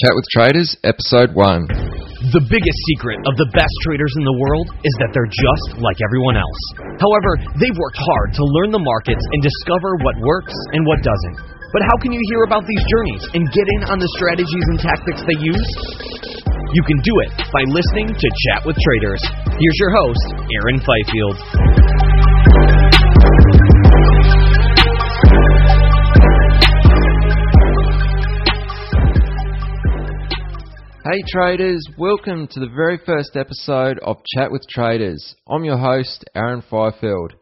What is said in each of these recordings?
Chat with Traders, Episode 1. The biggest secret of the best traders in the world is that they're just like everyone else. However, they've worked hard to learn the markets and discover what works and what doesn't. But how can you hear about these journeys and get in on the strategies and tactics they use? You can do it by listening to Chat with Traders. Here's your host, Aaron Fifield. Hey traders, welcome to the very first episode of Chat with Traders. I'm your host, Aaron Fifield.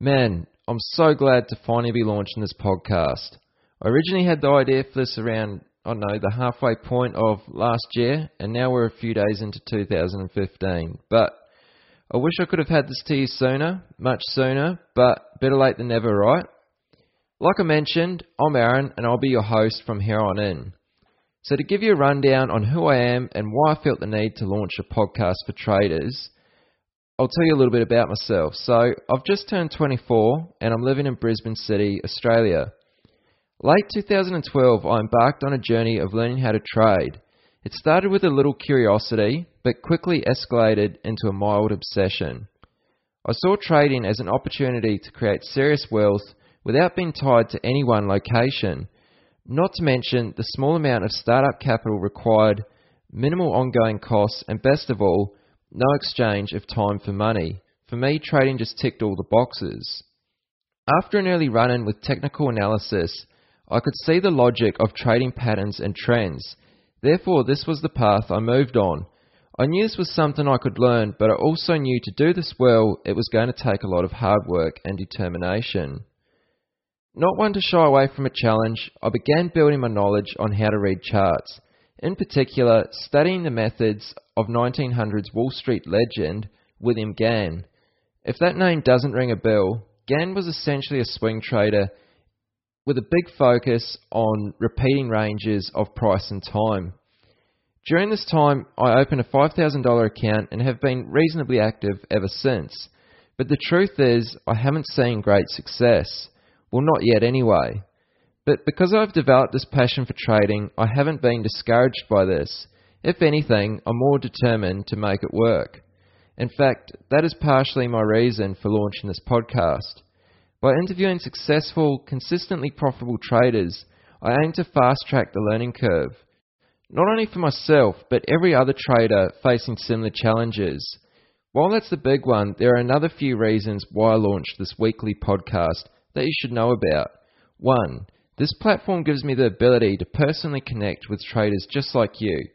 Man, I'm so glad to finally be launching this podcast. I originally had the idea for this around, I don't know, the halfway point of last year, and now we're a few days into 2015. But I wish I could have had this to you sooner, much sooner, but better late than never, right? Like I mentioned, I'm Aaron, and I'll be your host from here on in. So, to give you a rundown on who I am and why I felt the need to launch a podcast for traders, I'll tell you a little bit about myself. So, I've just turned 24 and I'm living in Brisbane City, Australia. Late 2012, I embarked on a journey of learning how to trade. It started with a little curiosity, but quickly escalated into a mild obsession. I saw trading as an opportunity to create serious wealth without being tied to any one location not to mention the small amount of startup capital required, minimal ongoing costs, and best of all, no exchange of time for money. For me, trading just ticked all the boxes. After an early run in with technical analysis, I could see the logic of trading patterns and trends. Therefore, this was the path I moved on. I knew this was something I could learn, but I also knew to do this well, it was going to take a lot of hard work and determination. Not one to shy away from a challenge, I began building my knowledge on how to read charts. In particular, studying the methods of 1900s Wall Street legend William Gann. If that name doesn't ring a bell, Gann was essentially a swing trader with a big focus on repeating ranges of price and time. During this time, I opened a $5,000 account and have been reasonably active ever since. But the truth is, I haven't seen great success. Well, not yet anyway. But because I've developed this passion for trading, I haven't been discouraged by this. If anything, I'm more determined to make it work. In fact, that is partially my reason for launching this podcast. By interviewing successful, consistently profitable traders, I aim to fast track the learning curve. Not only for myself, but every other trader facing similar challenges. While that's the big one, there are another few reasons why I launched this weekly podcast that you should know about. 1. This platform gives me the ability to personally connect with traders just like you.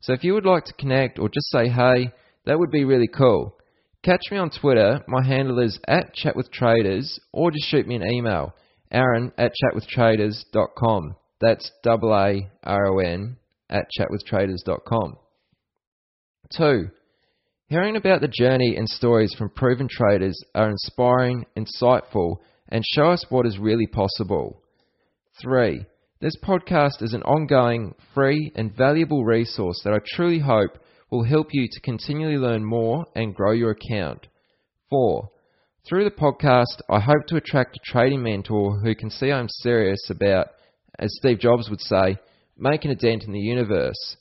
So if you would like to connect or just say hey, that would be really cool. Catch me on Twitter. My handle is at chatwithtraders or just shoot me an email. Aaron at chatwithtraders.com. That's double A R O N at chatwithtraders.com. 2. Hearing about the journey and stories from proven traders are inspiring, insightful, and show us what is really possible. 3. This podcast is an ongoing, free, and valuable resource that I truly hope will help you to continually learn more and grow your account. 4. Through the podcast, I hope to attract a trading mentor who can see I'm serious about, as Steve Jobs would say, making a dent in the universe.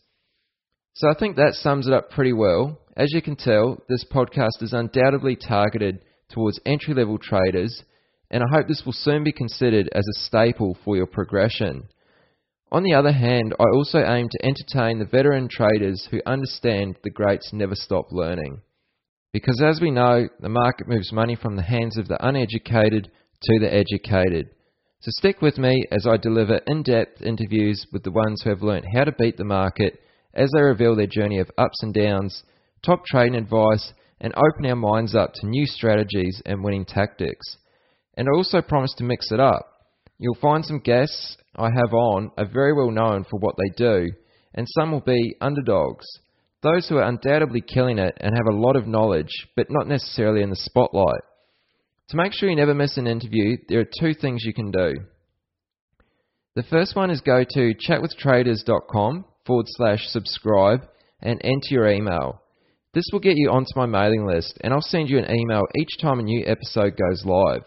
So I think that sums it up pretty well. As you can tell, this podcast is undoubtedly targeted towards entry level traders and I hope this will soon be considered as a staple for your progression. On the other hand, I also aim to entertain the veteran traders who understand the greats never stop learning. Because as we know, the market moves money from the hands of the uneducated to the educated. So stick with me as I deliver in depth interviews with the ones who have learned how to beat the market as they reveal their journey of ups and downs, top trading advice, and open our minds up to new strategies and winning tactics and I also promise to mix it up. You'll find some guests I have on are very well known for what they do, and some will be underdogs, those who are undoubtedly killing it and have a lot of knowledge, but not necessarily in the spotlight. To make sure you never miss an interview, there are two things you can do. The first one is go to chatwithtraders.com forward slash subscribe and enter your email. This will get you onto my mailing list, and I'll send you an email each time a new episode goes live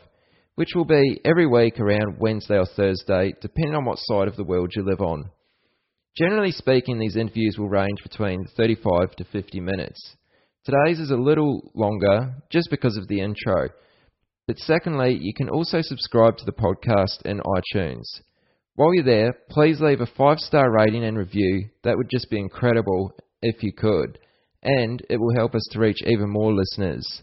which will be every week around Wednesday or Thursday, depending on what side of the world you live on. Generally speaking, these interviews will range between 35 to 50 minutes. Today's is a little longer just because of the intro. But secondly, you can also subscribe to the podcast in iTunes. While you're there, please leave a five star rating and review. That would just be incredible if you could. And it will help us to reach even more listeners.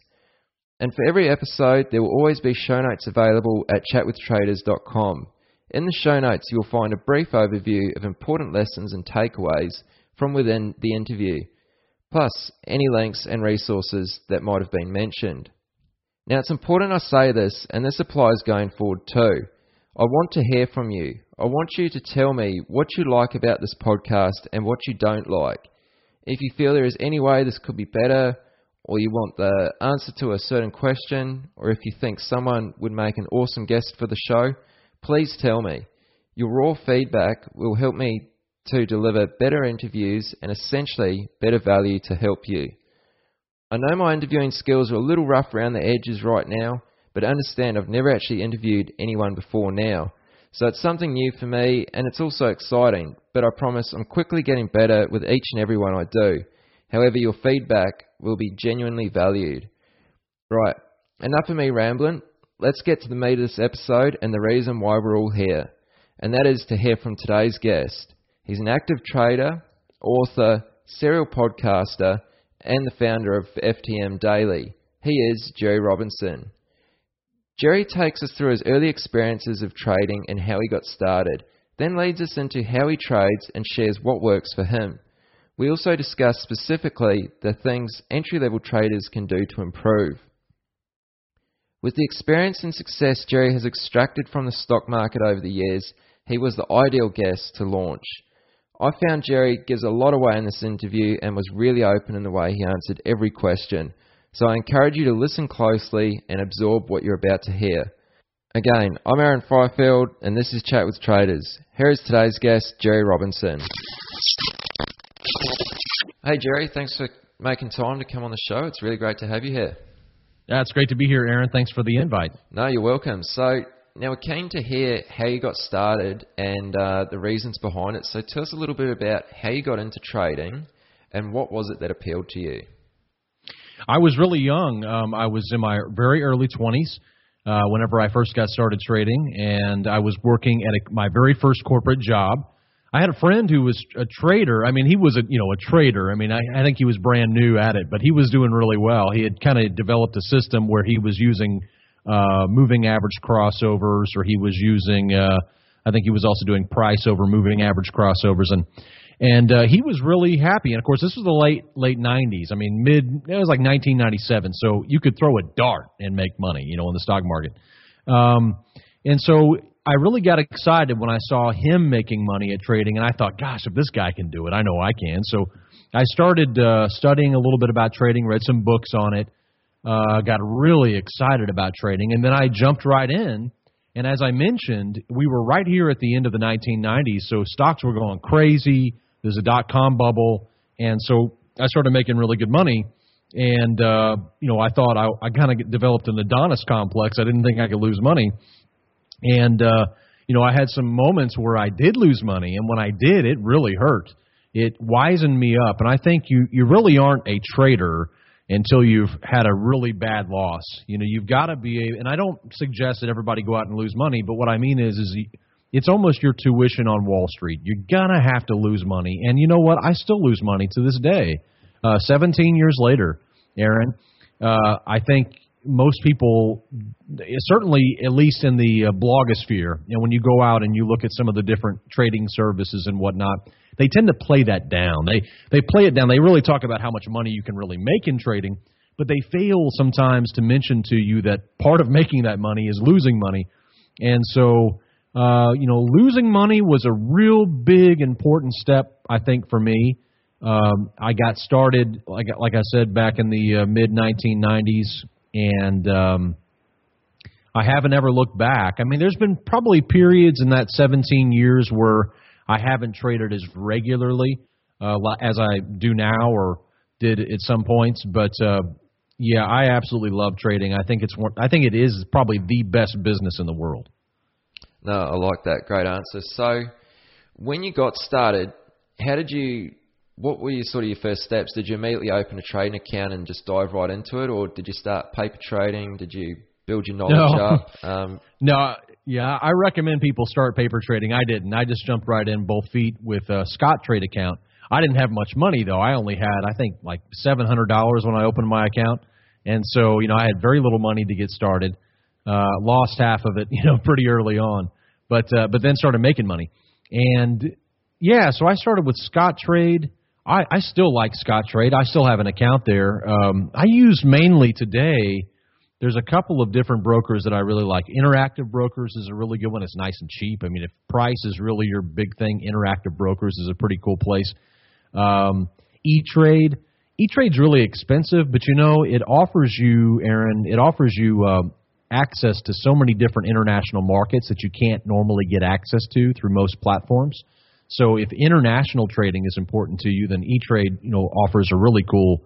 And for every episode, there will always be show notes available at chatwithtraders.com. In the show notes, you'll find a brief overview of important lessons and takeaways from within the interview, plus any links and resources that might have been mentioned. Now, it's important I say this, and this applies going forward too. I want to hear from you. I want you to tell me what you like about this podcast and what you don't like. If you feel there is any way this could be better, or you want the answer to a certain question, or if you think someone would make an awesome guest for the show, please tell me. Your raw feedback will help me to deliver better interviews and essentially better value to help you. I know my interviewing skills are a little rough around the edges right now, but understand I've never actually interviewed anyone before now. So it's something new for me and it's also exciting, but I promise I'm quickly getting better with each and every one I do. However, your feedback will be genuinely valued. Right, enough of me rambling let's get to the meat of this episode and the reason why we're all here. And that is to hear from today's guest. He's an active trader, author, serial podcaster, and the founder of FTM Daily. He is Jerry Robinson. Jerry takes us through his early experiences of trading and how he got started, then leads us into how he trades and shares what works for him. We also discuss specifically the things entry level traders can do to improve. With the experience and success Jerry has extracted from the stock market over the years, he was the ideal guest to launch. I found Jerry gives a lot away in this interview and was really open in the way he answered every question. So I encourage you to listen closely and absorb what you're about to hear. Again, I'm Aaron Fifield and this is Chat with Traders. Here is today's guest, Jerry Robinson. Hey Jerry, thanks for making time to come on the show. It's really great to have you here. Yeah, it's great to be here, Aaron. Thanks for the invite. No, you're welcome. So now we're keen to hear how you got started and uh, the reasons behind it. So tell us a little bit about how you got into trading and what was it that appealed to you. I was really young. Um, I was in my very early 20s uh, whenever I first got started trading, and I was working at a, my very first corporate job. I had a friend who was a trader. I mean, he was a you know a trader. I mean, I, I think he was brand new at it, but he was doing really well. He had kind of developed a system where he was using uh, moving average crossovers, or he was using. Uh, I think he was also doing price over moving average crossovers, and and uh, he was really happy. And of course, this was the late late 90s. I mean, mid it was like 1997, so you could throw a dart and make money, you know, in the stock market. Um, and so I really got excited when I saw him making money at trading, and I thought, gosh, if this guy can do it, I know I can. So I started uh, studying a little bit about trading, read some books on it, uh, got really excited about trading, and then I jumped right in. And as I mentioned, we were right here at the end of the 1990s, so stocks were going crazy. There's a dot com bubble, and so I started making really good money. And uh, you know, I thought I, I kind of developed an Adonis complex. I didn't think I could lose money. And uh, you know, I had some moments where I did lose money, and when I did, it really hurt. It wisened me up, and I think you you really aren't a trader until you've had a really bad loss. You know, you've got to be. a, And I don't suggest that everybody go out and lose money, but what I mean is, is it's almost your tuition on Wall Street. You're gonna have to lose money, and you know what? I still lose money to this day. Uh, 17 years later, Aaron, uh, I think most people, certainly at least in the uh, blogosphere, and when you go out and you look at some of the different trading services and whatnot, they tend to play that down. They they play it down. They really talk about how much money you can really make in trading, but they fail sometimes to mention to you that part of making that money is losing money. And so, uh, you know, losing money was a real big important step, I think, for me. Um, I got started, like like I said, back in the uh, mid 1990s and um, I haven't ever looked back. I mean, there's been probably periods in that 17 years where I haven't traded as regularly uh, as I do now or did at some points, but uh, yeah, I absolutely love trading. I think it's I think it is probably the best business in the world. No, I like that. Great answer. So, when you got started, how did you? What were your sort of your first steps? Did you immediately open a trading account and just dive right into it, or did you start paper trading? Did you build your knowledge No. up? Um, No, yeah, I recommend people start paper trading. I didn't. I just jumped right in both feet with a Scottrade account. I didn't have much money though. I only had I think like seven hundred dollars when I opened my account, and so you know I had very little money to get started. Uh, lost half of it, you know, pretty early on, but uh, but then started making money, and yeah, so I started with Scottrade. I, I still like Scottrade. I still have an account there. Um, I use mainly today there's a couple of different brokers that I really like. Interactive Brokers is a really good one. It's nice and cheap. I mean, if price is really your big thing, Interactive Brokers is a pretty cool place. Um, E-Trade, E-Trade's really expensive, but you know, it offers you, Aaron, it offers you um, access to so many different international markets that you can't normally get access to through most platforms. So if international trading is important to you, then E-Trade, you know, offers a really cool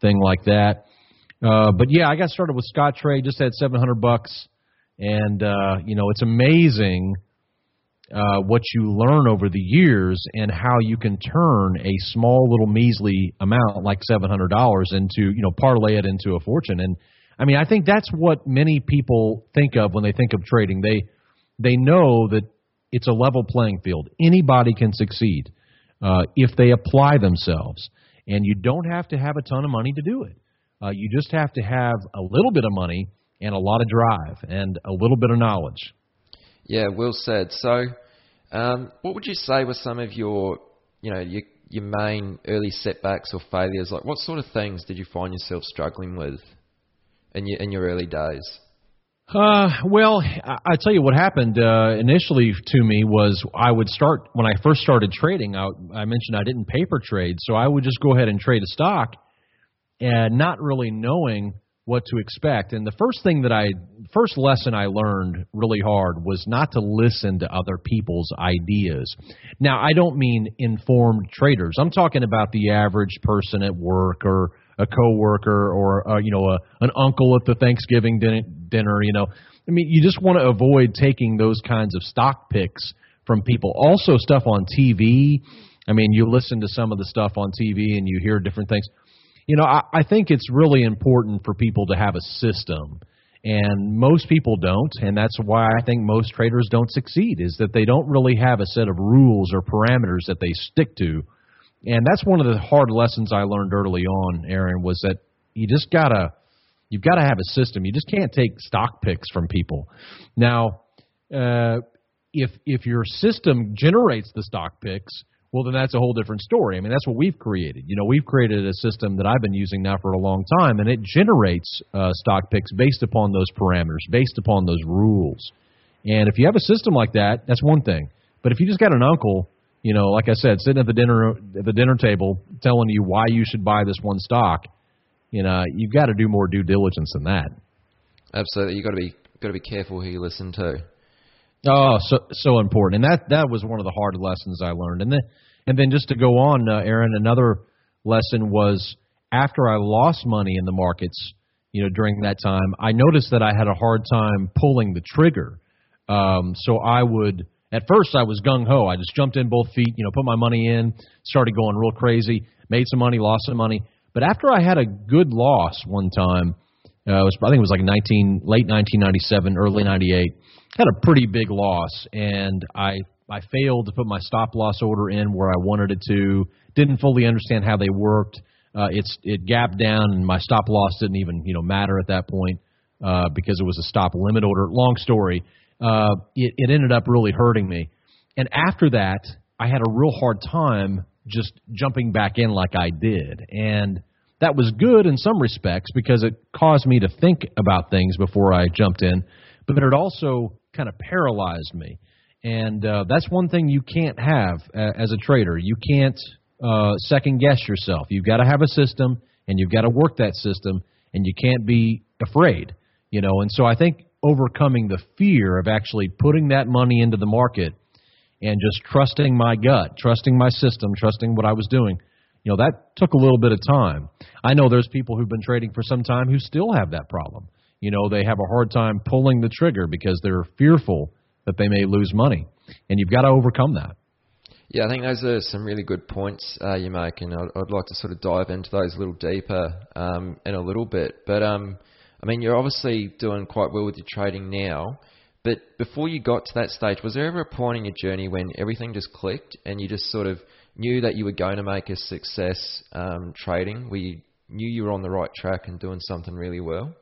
thing like that. Uh, but yeah, I got started with Scottrade, just had 700 bucks, and uh, you know it's amazing uh, what you learn over the years and how you can turn a small little measly amount like $700 into you know parlay it into a fortune. And I mean, I think that's what many people think of when they think of trading. They they know that it's a level playing field. Anybody can succeed uh, if they apply themselves, and you don't have to have a ton of money to do it. Uh, you just have to have a little bit of money and a lot of drive and a little bit of knowledge. Yeah, well said. So, um, what would you say were some of your, you know, your your main early setbacks or failures? Like, what sort of things did you find yourself struggling with in your in your early days? Uh, well, I, tell you what happened uh, initially to me was I would start when I first started trading. I, I mentioned I didn't paper trade, so I would just go ahead and trade a stock, and not really knowing what to expect. And the first thing that I, first lesson I learned really hard was not to listen to other people's ideas. Now, I don't mean informed traders. I'm talking about the average person at work or a coworker or uh, you know a, an uncle at the Thanksgiving din- dinner. You know, I mean, you just want to avoid taking those kinds of stock picks from people. Also, stuff on TV. I mean, you listen to some of the stuff on TV and you hear different things you know, I, I think it's really important for people to have a system. And most people don't, and that's why I think most traders don't succeed, is that they don't really have a set of rules or parameters that they stick to. And that's one of the hard lessons I learned early on, Aaron, was that you just gotta you've got to have a system. You just can't take stock picks from people. Now, uh, if if your system generates the stock picks, well, then that's a whole different story. I mean, that's what we've created. You know, we've created a system that I've been using now for a long time, and it generates uh, stock picks based upon those parameters, based upon those rules. And if you have a system like that, that's one thing. But if you just got an uncle, you know, like I said, sitting at the dinner at the dinner table telling you why you should buy this one stock, you know, you've got to do more due diligence than that. Absolutely, you got to be got to be careful who you listen to. Oh, so so important, and that that was one of the hard lessons I learned. And then and then just to go on, uh, Aaron, another lesson was after I lost money in the markets, you know, during that time, I noticed that I had a hard time pulling the trigger. Um, so I would at first I was gung ho. I just jumped in both feet, you know, put my money in, started going real crazy, made some money, lost some money. But after I had a good loss one time, uh, was I think it was like 19 late 1997, early 98 had a pretty big loss, and I I failed to put my stop loss order in where I wanted it to. Didn't fully understand how they worked. Uh, it's it gapped down, and my stop loss didn't even you know matter at that point uh, because it was a stop limit order. Long story. Uh, it, it ended up really hurting me, and after that, I had a real hard time just jumping back in like I did, and that was good in some respects because it caused me to think about things before I jumped in, but it also kind of paralyzed me. And uh, that's one thing you can't have uh, as a trader. You can't uh, second guess yourself. You've got to have a system, and you've got to work that system, and you can't be afraid. You know, and so I think overcoming the fear of actually putting that money into the market and just trusting my gut, trusting my system, trusting what I was doing. You know, that took a little bit of time. I know there's people who've been trading for some time who still have that problem. You know, they have a hard time pulling the trigger because they're fearful that they may lose money. And you've got to overcome that. Yeah, I think those are some really good points uh, you make, and I'd, I'd, like to sort of dive into those a little deeper um, in a little bit. But um, I mean, you're obviously doing quite well with your trading now. But before you got to that stage, was there ever a point in your journey when everything just clicked and you just sort of knew that you were going to make a success um, trading? Where you knew you were on the right track and doing something really well?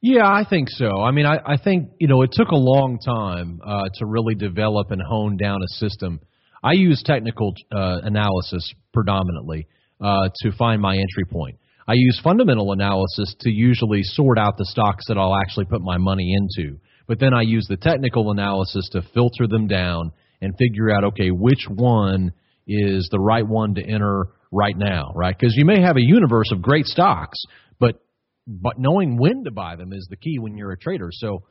Yeah, I think so. I mean, I, I think you know it took a long time uh, to really develop and hone down a system. I use technical uh, analysis predominantly uh, to find my entry point. I use fundamental analysis to usually sort out the stocks that I'll actually put my money into. But then I use the technical analysis to filter them down and figure out okay which one is the right one to enter right now, right? Because you may have a universe of great stocks, but but knowing when to buy them is the key when you're a trader. So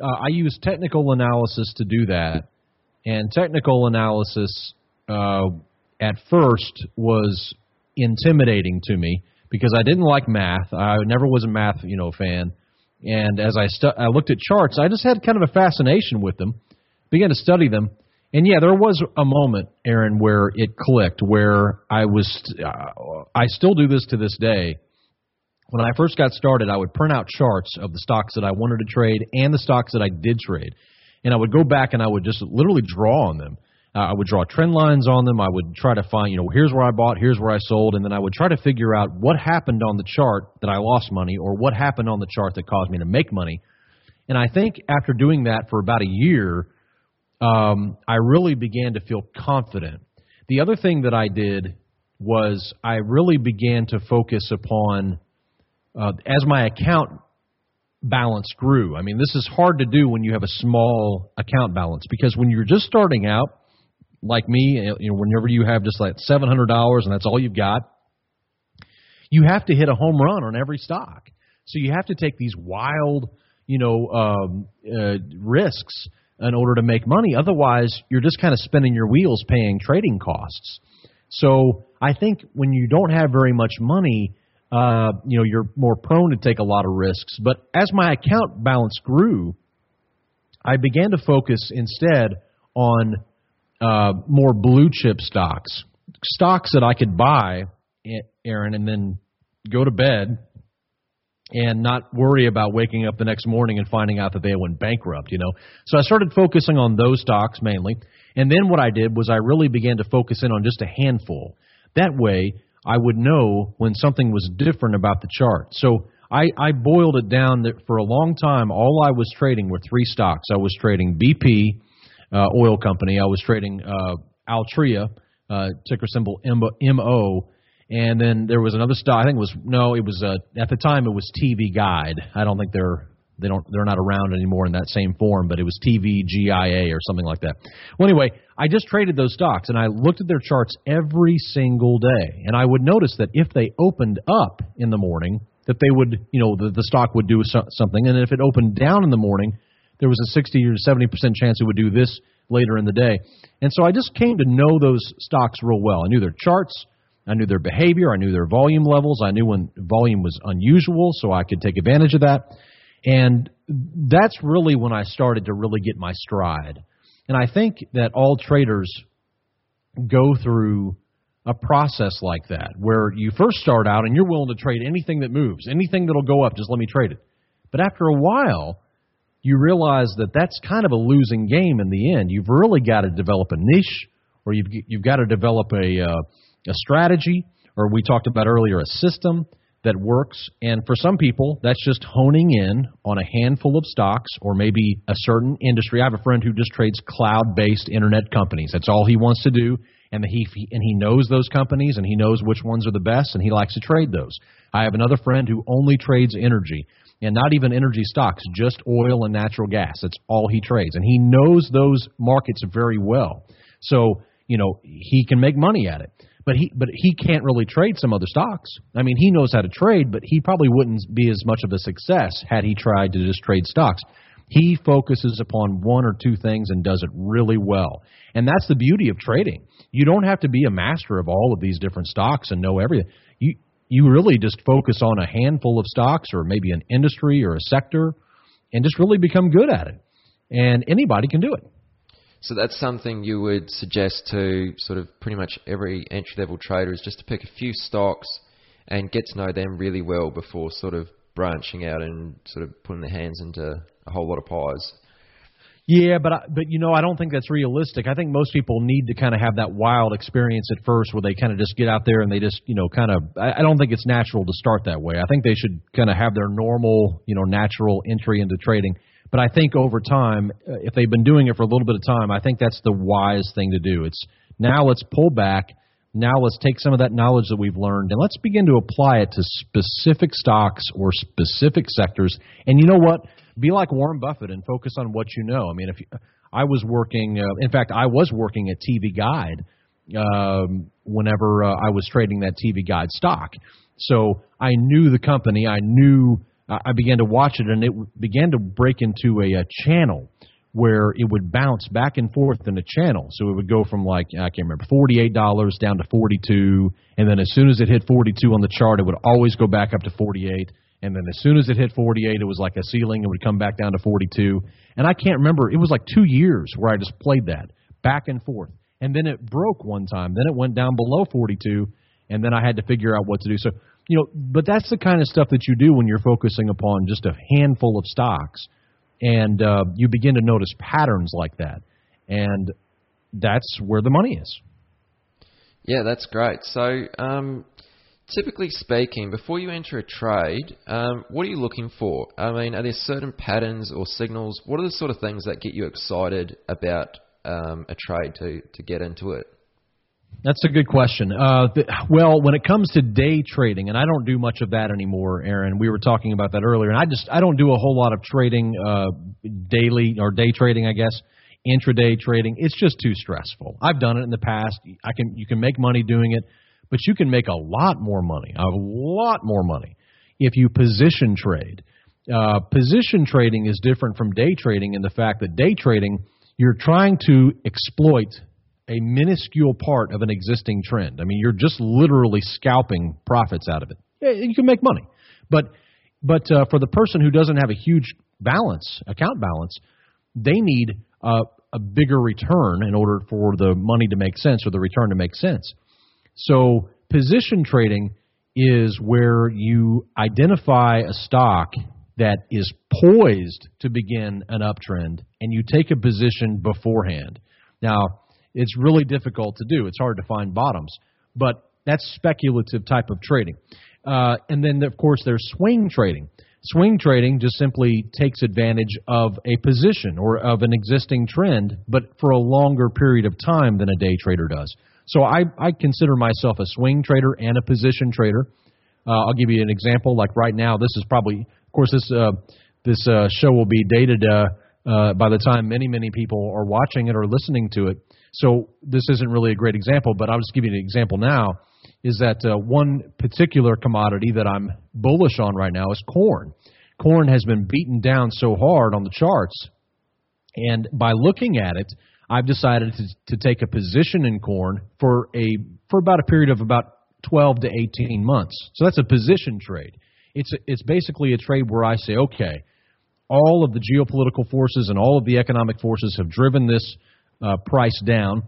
uh, I use technical analysis to do that, and technical analysis uh, at first was intimidating to me because I didn't like math. I never was a math you know fan, and as I stu- I looked at charts, I just had kind of a fascination with them. Began to study them, and yeah, there was a moment, Aaron, where it clicked, where I was. Uh, I still do this to this day when I first got started, I would print out charts of the stocks that I wanted to trade and the stocks that I did trade. And I would go back and I would just literally draw on them. Uh, I would draw trend lines on them. I would try to find, you know, here's where I bought, here's where I sold, and then I would try to figure out what happened on the chart that I lost money or what happened on the chart that caused me to make money. And I think after doing that for about a year, um, I really began to feel confident. The other thing that I did was I really began to focus upon uh, as my account balance grew. I mean, this is hard to do when you have a small account balance because when you're just starting out, like me, you know, whenever you have just like seven hundred dollars and that's all you've got, you have to hit a home run on every stock. So you have to take these wild, you know, um, uh, risks in order to make money. Otherwise, you're just kind of spinning your wheels paying trading costs. So I think when you don't have very much money, uh, you know, you're more prone to take a lot of risks. But as my account balance grew, I began to focus instead on uh, more blue chip stocks, stocks that I could buy, Aaron, and then go to bed and not worry about waking up the next morning and finding out that they went bankrupt, you know. So I started focusing on those stocks mainly. And then what I did was I really began to focus in on just a handful. That way, I would know when something was different about the chart. So I, I boiled it down that for a long time, all I was trading were three stocks. I was trading BP, oil company. I was trading uh, Altria, uh, ticker symbol MO, and then there was another stock. I think it was no, it was uh, at the time it was TV Guide. I don't think they're they don't they're not around anymore in that same form, but it was TVGIA or something like that. Well, anyway, I just traded those stocks and I looked at their charts every single day, and I would notice that if they opened up in the morning, that they would you know the, the stock would do so, something, and if it opened down in the morning, there was a 60 or 70 percent chance it would do this later in the day. And so I just came to know those stocks real well. I knew their charts. I knew their behavior. I knew their volume levels. I knew when volume was unusual, so I could take advantage of that. And that's really when I started to really get my stride. And I think that all traders go through a process like that where you first start out and you're willing to trade anything that moves, anything that'll go up, just let me trade it. But after a while, you realize that that's kind of a losing game in the end. You've really got to develop a niche or you've you've got to develop a uh, a strategy or we talked about earlier a system that works. And for some people, that's just honing in on a handful of stocks or maybe a certain industry. I have a friend who just trades cloud-based internet companies. That's all he wants to do, and he and he knows those companies and he knows which ones are the best, and he likes to trade those. I have another friend who only trades energy. And not even energy stocks, just oil and natural gas. That's all he trades. And he knows those markets very well. So, you know, he can make money at it but he but he can't really trade some other stocks. I mean, he knows how to trade, but he probably wouldn't be as much of a success had he tried to just trade stocks. He focuses upon one or two things and does it really well. And that's the beauty of trading. You don't have to be a master of all of these different stocks and know everything. You you really just focus on a handful of stocks or maybe an industry or a sector and just really become good at it. And anybody can do it. So that's something you would suggest to sort of pretty much every entry level trader is just to pick a few stocks and get to know them really well before sort of branching out and sort of putting their hands into a whole lot of pies. Yeah, but I, but you know, I don't think that's realistic. I think most people need to kind of have that wild experience at first, where they kind of just get out there and they just you know kind of. I, I don't think it's natural to start that way. I think they should kind of have their normal you know natural entry into trading. But I think over time, uh, if they've been doing it for a little bit of time, I think that's the wise thing to do. It's now let's pull back. Now let's take some of that knowledge that we've learned and let's begin to apply it to specific stocks or specific sectors. And you know what? Be like Warren Buffett and focus on what you know. I mean, if you, I was working, uh, in fact, I was working at TV Guide um, whenever uh, I was trading that TV Guide stock. So I knew the company. I knew I began to watch it, and it began to break into a, a channel where it would bounce back and forth in a channel. So it would go from like I can't remember forty eight dollars down to forty two, and then as soon as it hit forty two on the chart, it would always go back up to forty eight. And then as soon as it hit 48, it was like a ceiling. It would come back down to 42. And I can't remember. It was like two years where I just played that back and forth. And then it broke one time. Then it went down below 42. And then I had to figure out what to do. So you know, but that's the kind of stuff that you do when you're focusing upon just a handful of stocks, and uh, you begin to notice patterns like that, and that's where the money is. Yeah, that's great. So, um, typically speaking, before you enter a trade, um, what are you looking for? I mean, are there certain patterns or signals? What are the sort of things that get you excited about um, a trade to to get into it? That's a good question. Uh, the, well, when it comes to day trading, and I don't do much of that anymore, Aaron. We were talking about that earlier, and I just I don't do a whole lot of trading uh, daily or day trading, I guess. Intraday trading, it's just too stressful. I've done it in the past. I can you can make money doing it, but you can make a lot more money, a lot more money, if you position trade. Uh, position trading is different from day trading in the fact that day trading you're trying to exploit a minuscule part of an existing trend. I mean, you're just literally scalping profits out of it. You can make money, but but uh, for the person who doesn't have a huge balance, account balance, they need a bigger return in order for the money to make sense or the return to make sense. So position trading is where you identify a stock that is poised to begin an uptrend and you take a position beforehand. Now, it's really difficult to do. It's hard to find bottoms, but that's speculative type of trading. Uh, and then, of course, there's swing trading. Swing trading just simply takes advantage of a position or of an existing trend, but for a longer period of time than a day trader does. So I, I consider myself a swing trader and a position trader. Uh, I'll give you an example. Like right now, this is probably, of course, this uh, this uh, show will be dated uh, uh, by the time many many people are watching it or listening to it. So this isn't really a great example, but I'll just give you an example now. Is that uh, one particular commodity that I'm bullish on right now is corn. Corn has been beaten down so hard on the charts, and by looking at it, I've decided to, to take a position in corn for a for about a period of about 12 to 18 months. So that's a position trade. It's a, it's basically a trade where I say, okay, all of the geopolitical forces and all of the economic forces have driven this uh, price down,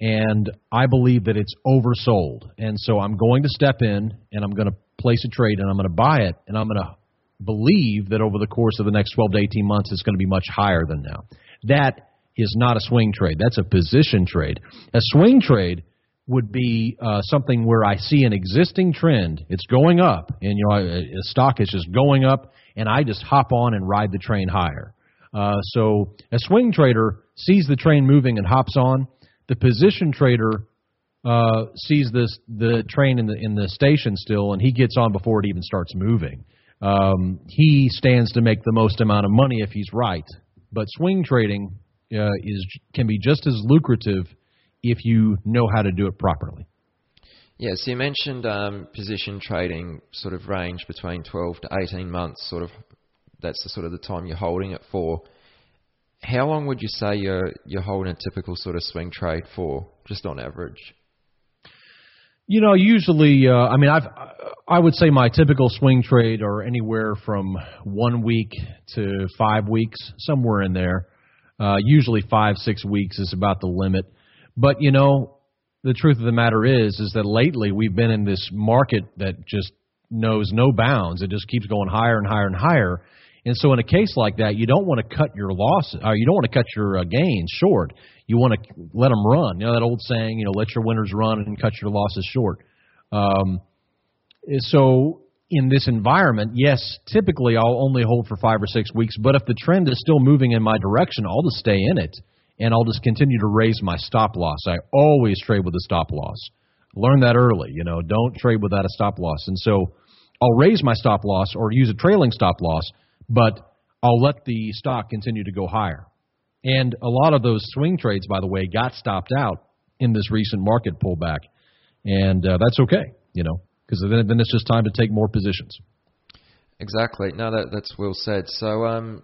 and I believe that it's oversold. And so I'm going to step in and I'm going to place a trade and I'm going to buy it and I'm going to believe that over the course of the next 12 to 18 months it's going to be much higher than now. That is not a swing trade. That's a position trade. A swing trade would be uh, something where I see an existing trend. It's going up, and you know, a, a stock is just going up, and I just hop on and ride the train higher. Uh, so a swing trader sees the train moving and hops on. The position trader uh, sees this the train in the in the station still, and he gets on before it even starts moving. Um, he stands to make the most amount of money if he's right. But swing trading uh, is can be just as lucrative if you know how to do it properly. Yeah, so you mentioned um, position trading sort of range between 12 to 18 months, sort of that's the sort of the time you're holding it for. How long would you say you're you're holding a typical sort of swing trade for, just on average? You know, usually, uh, I mean, I've I would say my typical swing trade are anywhere from one week to five weeks, somewhere in there. Uh, usually five, six weeks is about the limit. But you know, the truth of the matter is, is that lately we've been in this market that just knows no bounds. It just keeps going higher and higher and higher. And so, in a case like that, you don't want to cut your losses, or you don't want to cut your uh, gains short. You want to let them run. You know that old saying, you know, let your winners run and cut your losses short. Um, so, in this environment, yes, typically I'll only hold for five or six weeks. But if the trend is still moving in my direction, I'll just stay in it and I'll just continue to raise my stop loss. I always trade with a stop loss. Learn that early. You know, don't trade without a stop loss. And so I'll raise my stop loss or use a trailing stop loss, but I'll let the stock continue to go higher. And a lot of those swing trades, by the way, got stopped out in this recent market pullback, and uh, that's okay, you know, because then, then it's just time to take more positions. Exactly. No, that that's well said. So, um,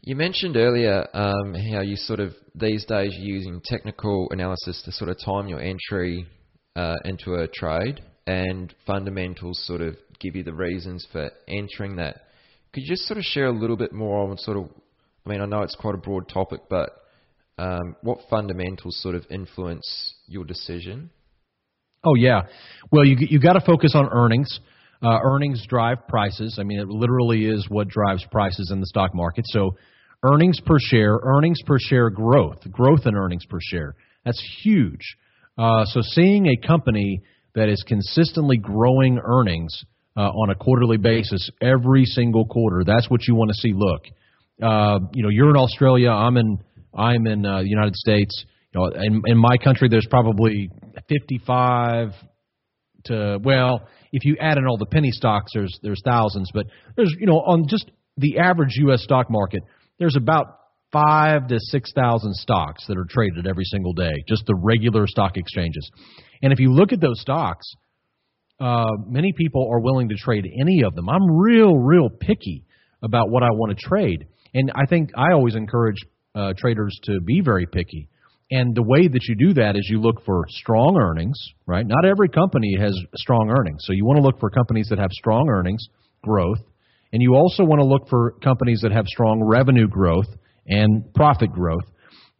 you mentioned earlier um, how you sort of these days you're using technical analysis to sort of time your entry uh, into a trade, and fundamentals sort of give you the reasons for entering that. Could you just sort of share a little bit more on sort of, I mean, I know it's quite a broad topic, but um, what fundamentals sort of influence your decision? Oh yeah, well you you got to focus on earnings. Uh, earnings drive prices. I mean, it literally is what drives prices in the stock market. So earnings per share, earnings per share growth, growth in earnings per share. That's huge. Uh, so seeing a company that is consistently growing earnings uh, on a quarterly basis every single quarter, that's what you want to see. Look, uh, you know, you're in Australia, I'm in I'm in uh, the United States. You know, in, in my country, there's probably 55 to well, if you add in all the penny stocks, there's there's thousands, but there's you know on just the average U.S. stock market, there's about five to six thousand stocks that are traded every single day, just the regular stock exchanges. And if you look at those stocks, uh, many people are willing to trade any of them. I'm real, real picky about what I want to trade, and I think I always encourage uh, traders to be very picky. And the way that you do that is you look for strong earnings, right? Not every company has strong earnings, so you want to look for companies that have strong earnings growth and you also want to look for companies that have strong revenue growth and profit growth,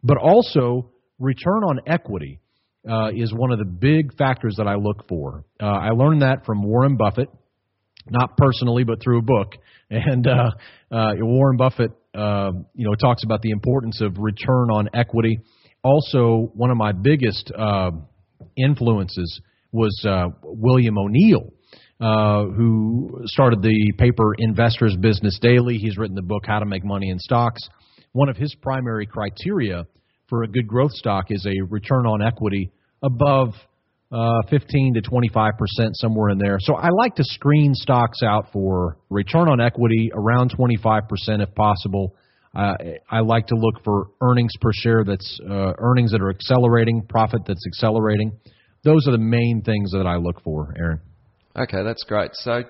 but also return on equity uh, is one of the big factors that I look for. Uh, I learned that from Warren Buffett, not personally, but through a book. And uh, uh, Warren Buffett, uh, you know, talks about the importance of return on equity. Also, one of my biggest uh, influences was uh, William O'Neill uh, who started the paper Investors Business Daily. He's written the book How to Make Money in Stocks. One of his primary criteria for a good growth stock is a return on equity above uh, 15 to 25 percent, somewhere in there. So I like to screen stocks out for return on equity around 25 percent if possible. Uh, I like to look for earnings per share that's uh, earnings that are accelerating, profit that's accelerating. Those are the main things that I look for, Aaron. Okay, that's great. So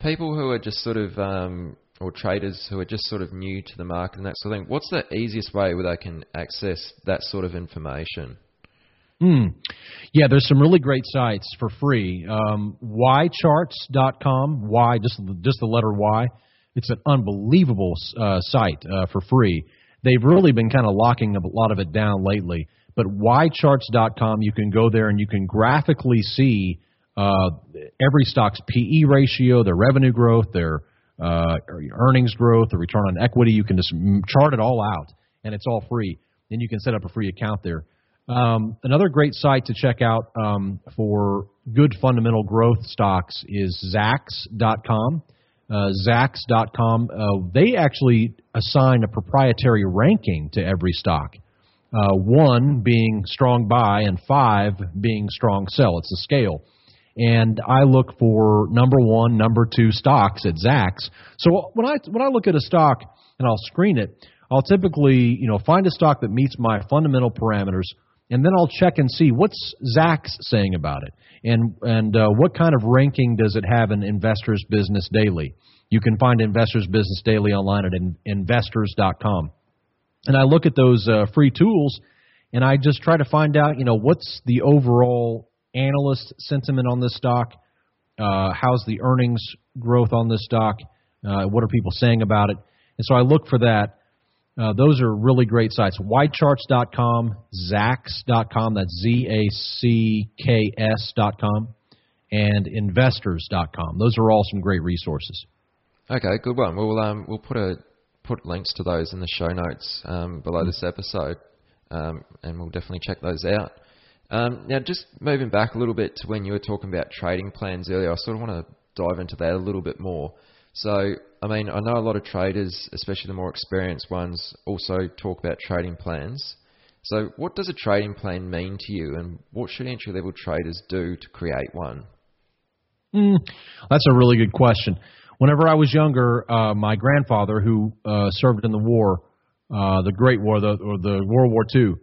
people who are just sort of um, or traders who are just sort of new to the market and that sort of thing, what's the easiest way where they can access that sort of information? Mm. Yeah, there's some really great sites for free. Um, ycharts.com, Y, just just the letter Y. It's an unbelievable uh, site uh, for free. They've really been kind of locking a lot of it down lately. But ycharts.com, you can go there and you can graphically see uh, every stock's PE ratio, their revenue growth, their uh, earnings growth, the return on equity. You can just chart it all out, and it's all free. Then you can set up a free account there. Um, another great site to check out um, for good fundamental growth stocks is Zacks.com. Uh, Zacks.com. Uh, they actually assign a proprietary ranking to every stock. Uh, one being strong buy and five being strong sell. It's a scale and I look for number one, number two stocks at Zacks. So when I when I look at a stock and I'll screen it, I'll typically you know find a stock that meets my fundamental parameters, and then I'll check and see what's Zacks saying about it, and and uh, what kind of ranking does it have in Investors Business Daily. You can find Investors Business Daily online at investors.com. And I look at those uh, free tools, and I just try to find out, you know, what's the overall analyst sentiment on this stock? Uh, how's the earnings growth on this stock? Uh, what are people saying about it? And so I look for that. Uh, those are really great sites. ycharts.com, Zacks.com, that's Z A C K S.com, and investors.com. Those are all some great resources. Okay, good one. We'll um, we'll put a put links to those in the show notes um, below this episode, um, and we'll definitely check those out. Um, now, just moving back a little bit to when you were talking about trading plans earlier, I sort of want to dive into that a little bit more. So, I mean, I know a lot of traders, especially the more experienced ones, also talk about trading plans. So, what does a trading plan mean to you, and what should entry level traders do to create one? Mm, that's a really good question. Whenever I was younger, uh, my grandfather, who uh, served in the war, uh, the Great War, the, or the World War II,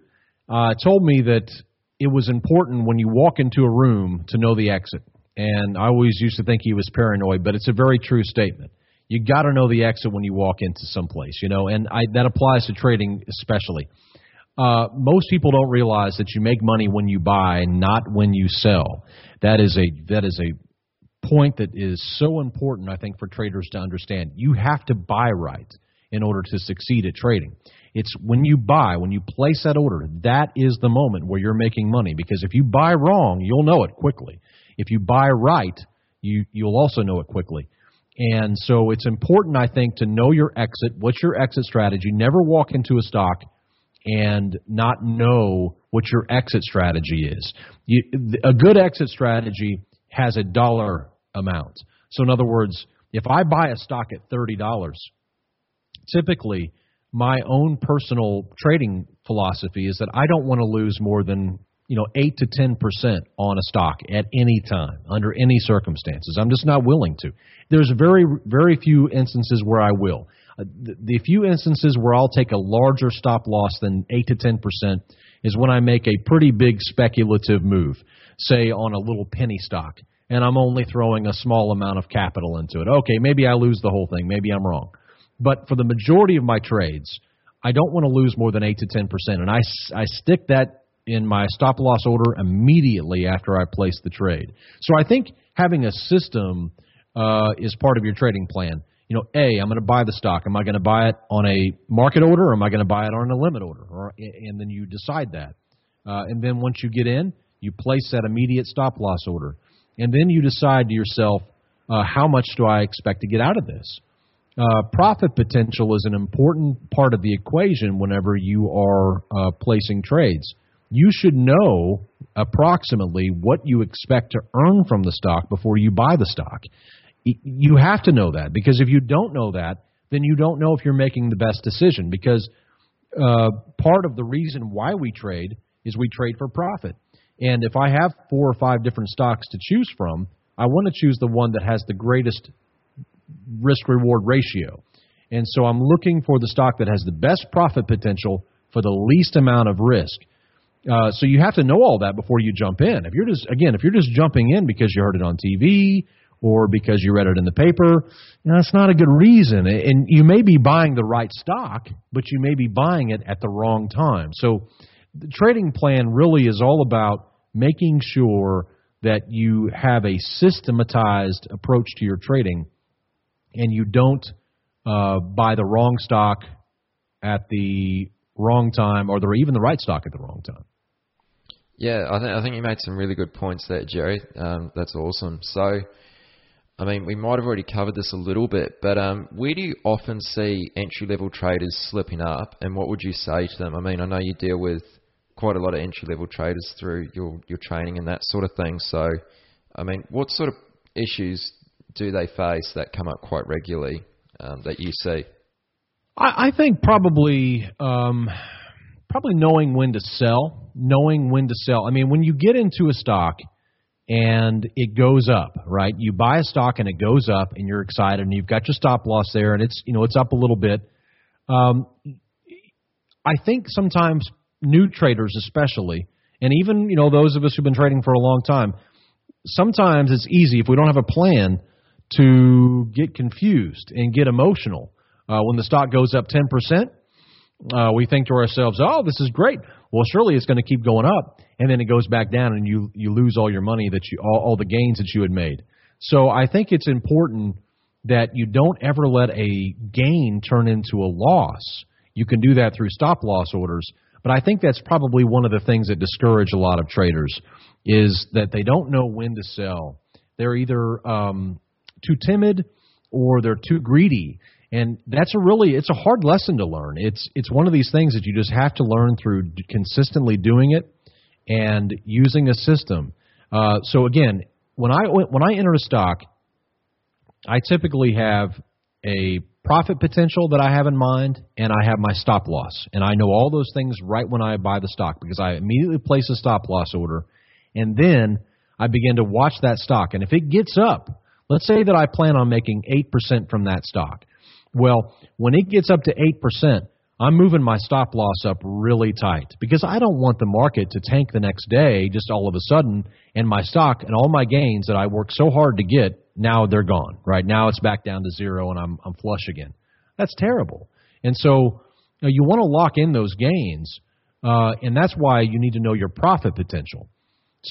uh, told me that it was important when you walk into a room to know the exit. And I always used to think he was paranoid, but it's a very true statement. You got to know the exit when you walk into some place, you know, and I, that applies to trading especially. Uh, most people don't realize that you make money when you buy, not when you sell. That is a that is a point that is so important, I think, for traders to understand. You have to buy right in order to succeed at trading. It's when you buy, when you place that order, that is the moment where you're making money. Because if you buy wrong, you'll know it quickly. If you buy right, you you'll also know it quickly. And so it's important, I think, to know your exit. What's your exit strategy? Never walk into a stock and not know what your exit strategy is. You, a good exit strategy has a dollar amount. So, in other words, if I buy a stock at $30, typically my own personal trading philosophy is that I don't want to lose more than you know eight to ten percent on a stock at any time under any circumstances. I'm just not willing to. There's very very few instances where I will. Uh, the, the few instances where I'll take a larger stop loss than eight to ten percent is when I make a pretty big speculative move, say on a little penny stock, and I'm only throwing a small amount of capital into it. Okay, maybe I lose the whole thing. Maybe I'm wrong. But for the majority of my trades, I don't want to lose more than 8 to 10%. And I, I stick that in my stop loss order immediately after I place the trade. So I think having a system uh, is part of your trading plan. You know, A, I'm going to buy the stock. Am I going to buy it on a market order or am I going to buy it on a limit order? Or, and then you decide that. Uh, and then once you get in, you place that immediate stop loss order. And then you decide to yourself, uh, how much do I expect to get out of this? Uh, profit potential is an important part of the equation whenever you are uh, placing trades. You should know approximately what you expect to earn from the stock before you buy the stock. You have to know that because if you don't know that, then you don't know if you're making the best decision. Because uh, part of the reason why we trade is we trade for profit. And if I have four or five different stocks to choose from, I want to choose the one that has the greatest risk reward ratio. And so I'm looking for the stock that has the best profit potential for the least amount of risk. Uh, so you have to know all that before you jump in. If you're just again, if you're just jumping in because you heard it on TV or because you read it in the paper, you know, that's not a good reason. And you may be buying the right stock, but you may be buying it at the wrong time. So the trading plan really is all about making sure that you have a systematized approach to your trading and you don't uh, buy the wrong stock at the wrong time or the, even the right stock at the wrong time. Yeah, I think I think you made some really good points there, Jerry. Um, that's awesome. So, I mean, we might have already covered this a little bit, but um, where do you often see entry level traders slipping up, and what would you say to them? I mean, I know you deal with quite a lot of entry level traders through your your training and that sort of thing. So, I mean, what sort of issues do they face that come up quite regularly um, that you see? I, I think probably um, probably knowing when to sell, knowing when to sell. I mean, when you get into a stock and it goes up, right? You buy a stock and it goes up, and you're excited, and you've got your stop loss there, and it's you know it's up a little bit. Um, I think sometimes new traders, especially, and even you know those of us who've been trading for a long time, sometimes it's easy if we don't have a plan to get confused and get emotional. Uh, when the stock goes up 10%, uh, we think to ourselves, oh, this is great. Well, surely it's going to keep going up. And then it goes back down and you, you lose all your money that you, all, all the gains that you had made. So I think it's important that you don't ever let a gain turn into a loss. You can do that through stop loss orders. But I think that's probably one of the things that discourage a lot of traders is that they don't know when to sell. They're either um, too timid or they're too greedy. And that's a really it's a hard lesson to learn. It's it's one of these things that you just have to learn through consistently doing it and using a system. Uh, so again, when I when I enter a stock, I typically have a profit potential that I have in mind, and I have my stop loss, and I know all those things right when I buy the stock because I immediately place a stop loss order, and then I begin to watch that stock, and if it gets up, let's say that I plan on making eight percent from that stock. Well, when it gets up to eight percent, I'm moving my stop loss up really tight because I don't want the market to tank the next day just all of a sudden and my stock and all my gains that I worked so hard to get now they're gone. Right now it's back down to zero and I'm I'm flush again. That's terrible. And so you, know, you want to lock in those gains, uh, and that's why you need to know your profit potential.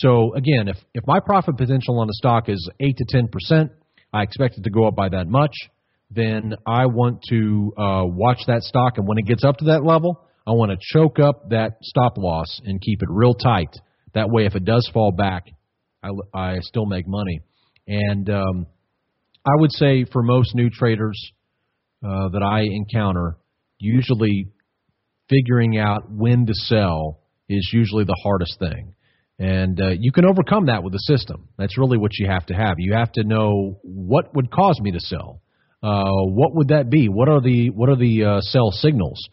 So again, if if my profit potential on a stock is eight to ten percent, I expect it to go up by that much then I want to uh, watch that stock, and when it gets up to that level, I want to choke up that stop loss and keep it real tight. That way, if it does fall back, I, I still make money. And um, I would say for most new traders uh, that I encounter, usually figuring out when to sell is usually the hardest thing. And uh, you can overcome that with the system. That's really what you have to have. You have to know what would cause me to sell uh, what would that be? What are the what are the uh, sell signals?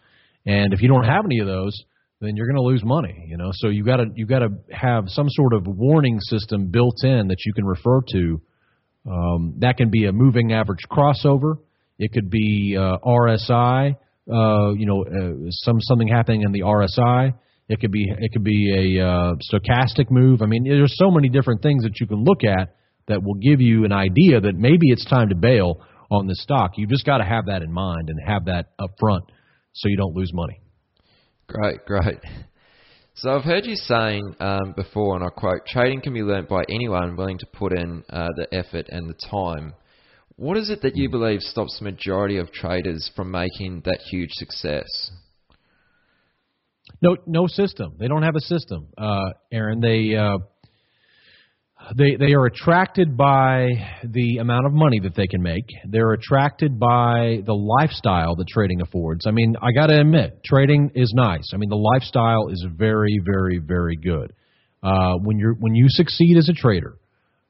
And if you don't have any of those, then you're going to lose money. You know, so you got to you got to have some sort of warning system built in that you can refer to. Um, that can be a moving average crossover. It could be uh, RSI. Uh, you know, uh, some something happening in the RSI. It could be it could be a uh, stochastic move. I mean, there's so many different things that you can look at that will give you an idea that maybe it's time to bail on this stock. You've just got to have that in mind and have that up front so you don't lose money. Great, great. So I've heard you saying um, before, and I quote, trading can be learnt by anyone willing to put in uh, the effort and the time. What is it that you believe stops the majority of traders from making that huge success? No, no system. They don't have a system, uh, Aaron. They uh, they they are attracted by the amount of money that they can make. They're attracted by the lifestyle that trading affords. I mean, I got to admit, trading is nice. I mean, the lifestyle is very, very, very good. Uh, when you're when you succeed as a trader,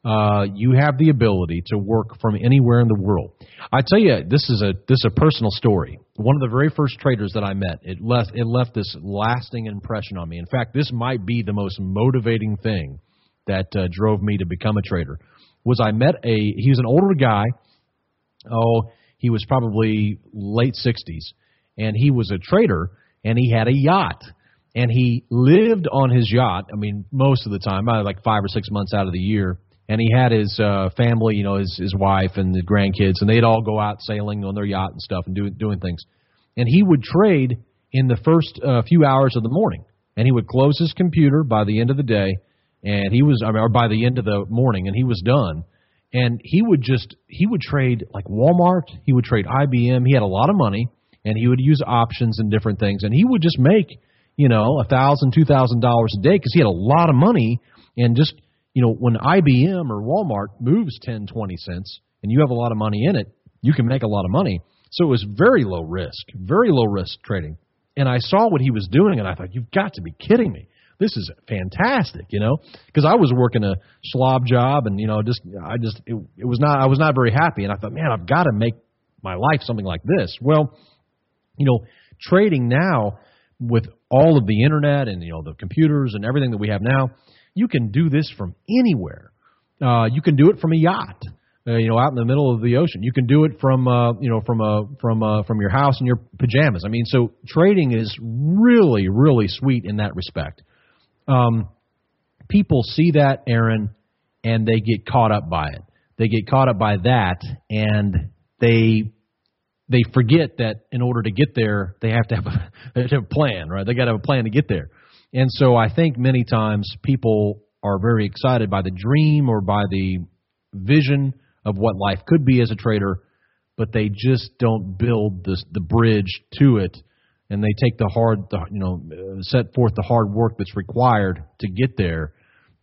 uh, you have the ability to work from anywhere in the world. I tell you, this is a this is a personal story. One of the very first traders that I met, it left it left this lasting impression on me. In fact, this might be the most motivating thing that uh, drove me to become a trader was I met a he was an older guy. Oh, he was probably late 60s and he was a trader and he had a yacht and he lived on his yacht. I mean, most of the time, like 5 or 6 months out of the year. And he had his uh, family, you know, his his wife and the grandkids, and they'd all go out sailing on their yacht and stuff and doing doing things. And he would trade in the first uh, few hours of the morning, and he would close his computer by the end of the day, and he was I mean, or by the end of the morning, and he was done. And he would just he would trade like Walmart, he would trade IBM. He had a lot of money, and he would use options and different things, and he would just make you know a thousand, two thousand dollars a day because he had a lot of money, and just you know when IBM or Walmart moves ten, twenty cents, and you have a lot of money in it, you can make a lot of money. So it was very low risk, very low risk trading. And I saw what he was doing, and I thought, you've got to be kidding me this is fantastic, you know, because I was working a slob job and you know just I just it, it was not I was not very happy and I thought, man, I've got to make my life something like this. Well, you know, trading now with all of the internet and you know the computers and everything that we have now, you can do this from anywhere. Uh, you can do it from a yacht. Uh, you know, out in the middle of the ocean. You can do it from, uh, you know, from a from uh, from your house in your pajamas. I mean, so trading is really, really sweet in that respect um, people see that, Aaron, and they get caught up by it. They get caught up by that, and they they forget that in order to get there, they have to have a, have a plan, right? They got to have a plan to get there. And so I think many times people are very excited by the dream or by the vision of what life could be as a trader, but they just don't build this, the bridge to it and they take the hard, the, you know, set forth the hard work that's required to get there.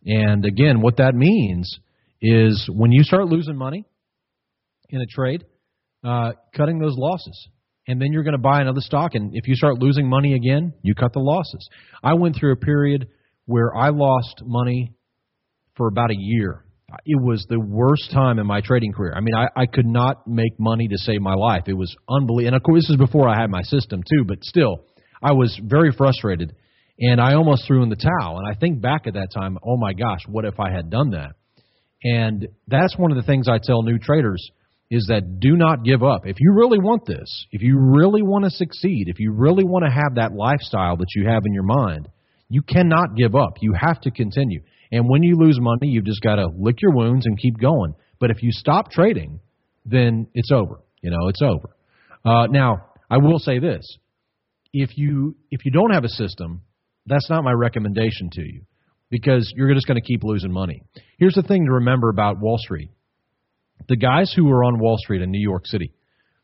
And again, what that means is when you start losing money in a trade, uh, cutting those losses. And then you're going to buy another stock. And if you start losing money again, you cut the losses. I went through a period where I lost money for about a year. It was the worst time in my trading career. I mean, I, I could not make money to save my life. It was unbelievable. And of course, this is before I had my system too, but still, I was very frustrated and I almost threw in the towel. And I think back at that time, oh my gosh, what if I had done that? And that's one of the things I tell new traders is that do not give up. If you really want this, if you really want to succeed, if you really want to have that lifestyle that you have in your mind, you cannot give up. You have to continue. And when you lose money, you've just got to lick your wounds and keep going. But if you stop trading, then it's over. You know, it's over. Uh, now, I will say this: if you if you don't have a system, that's not my recommendation to you because you're just going to keep losing money. Here's the thing to remember about Wall Street the guys who are on Wall Street in New York City,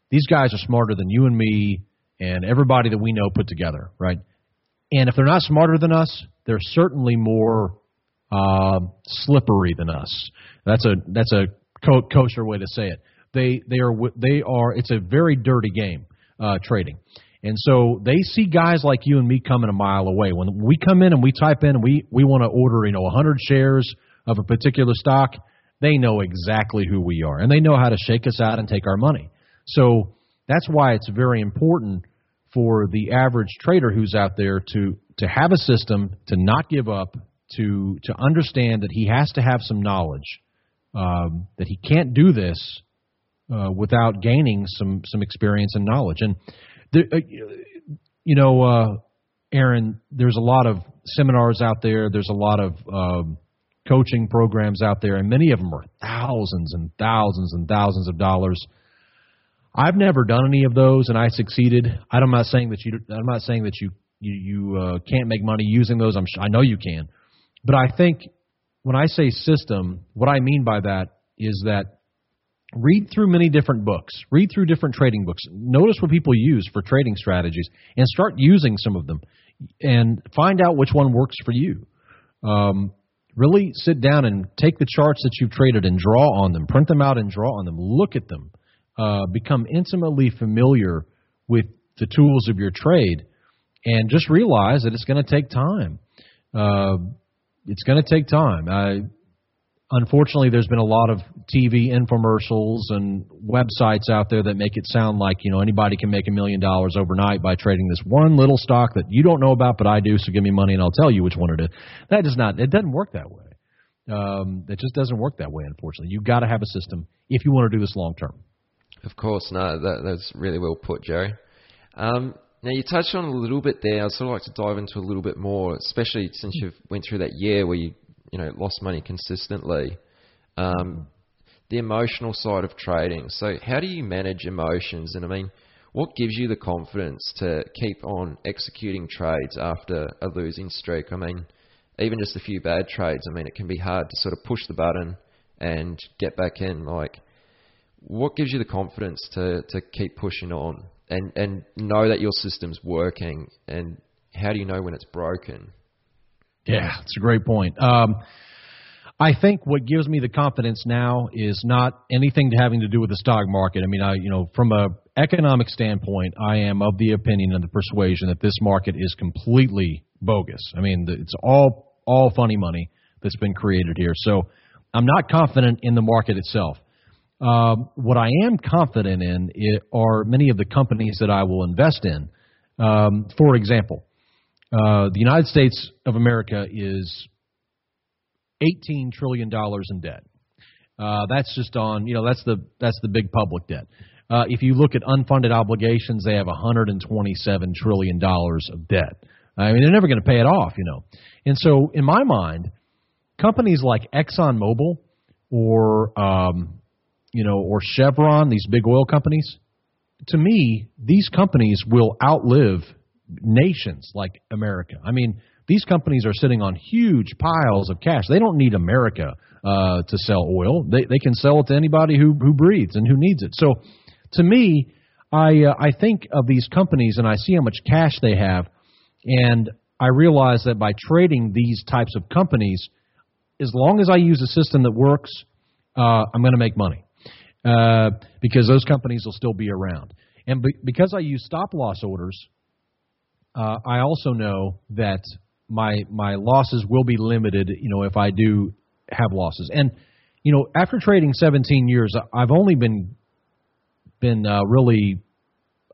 these guys are smarter than you and me and everybody that we know put together, right? And if they're not smarter than us, they're certainly more uh, slippery than us. That's a that's a co- kosher way to say it. They they are they are. It's a very dirty game uh, trading. And so they see guys like you and me coming a mile away. When we come in and we type in and we, we want to order, you know, 100 shares of a particular stock, they know exactly who we are. And they know how to shake us out and take our money. So that's why it's very important for the average trader who's out there to, to have a system, to not give up, to, to understand that he has to have some knowledge, um, that he can't do this uh, without gaining some, some experience and knowledge. And there, uh, you know, uh, Aaron, there's a lot of seminars out there. There's a lot of um, coaching programs out there, and many of them are thousands and thousands and thousands of dollars. I've never done any of those, and I succeeded. I'm not saying that you. I'm not saying that you you, you uh, can't make money using those. I'm I know you can, but I think when I say system, what I mean by that is that read through many different books, read through different trading books, notice what people use for trading strategies, and start using some of them, and find out which one works for you. Um, really sit down and take the charts that you've traded and draw on them, print them out and draw on them, look at them, uh, become intimately familiar with the tools of your trade, and just realize that it's going to take time. Uh, it's going to take time. I, unfortunately, there's been a lot of TV infomercials and websites out there that make it sound like you know anybody can make a million dollars overnight by trading this one little stock that you don't know about, but I do. So give me money and I'll tell you which one it is. That does not. It doesn't work that way. Um, it just doesn't work that way. Unfortunately, you've got to have a system if you want to do this long term. Of course, no, that, that's really well put, Jerry. Um, now you touched on a little bit there. I'd sort of like to dive into a little bit more, especially since you've went through that year where you you know lost money consistently. Um, the emotional side of trading. So how do you manage emotions? And I mean, what gives you the confidence to keep on executing trades after a losing streak? I mean, even just a few bad trades. I mean, it can be hard to sort of push the button and get back in. Like, what gives you the confidence to to keep pushing on and and know that your system's working? And how do you know when it's broken? Yeah, it's a great point. Um, I think what gives me the confidence now is not anything having to do with the stock market. I mean, I you know, from a economic standpoint, I am of the opinion and the persuasion that this market is completely bogus. I mean, it's all all funny money that's been created here. So I'm not confident in the market itself. Um, what I am confident in are many of the companies that I will invest in. Um, for example, uh, the United States of America is $18 trillion in debt. Uh, that's just on, you know, that's the that's the big public debt. Uh, if you look at unfunded obligations, they have 127 trillion dollars of debt. I mean, they're never going to pay it off, you know. And so, in my mind, companies like ExxonMobil or um, you know or Chevron, these big oil companies, to me, these companies will outlive nations like America. I mean, these companies are sitting on huge piles of cash. They don't need America uh, to sell oil. They they can sell it to anybody who who breathes and who needs it. So, to me, I, uh, I think of these companies and I see how much cash they have, and I realize that by trading these types of companies, as long as I use a system that works, uh, I'm going to make money uh, because those companies will still be around. And be- because I use stop loss orders, uh, I also know that my my losses will be limited. You know, if I do have losses, and you know, after trading 17 years, I've only been been uh, really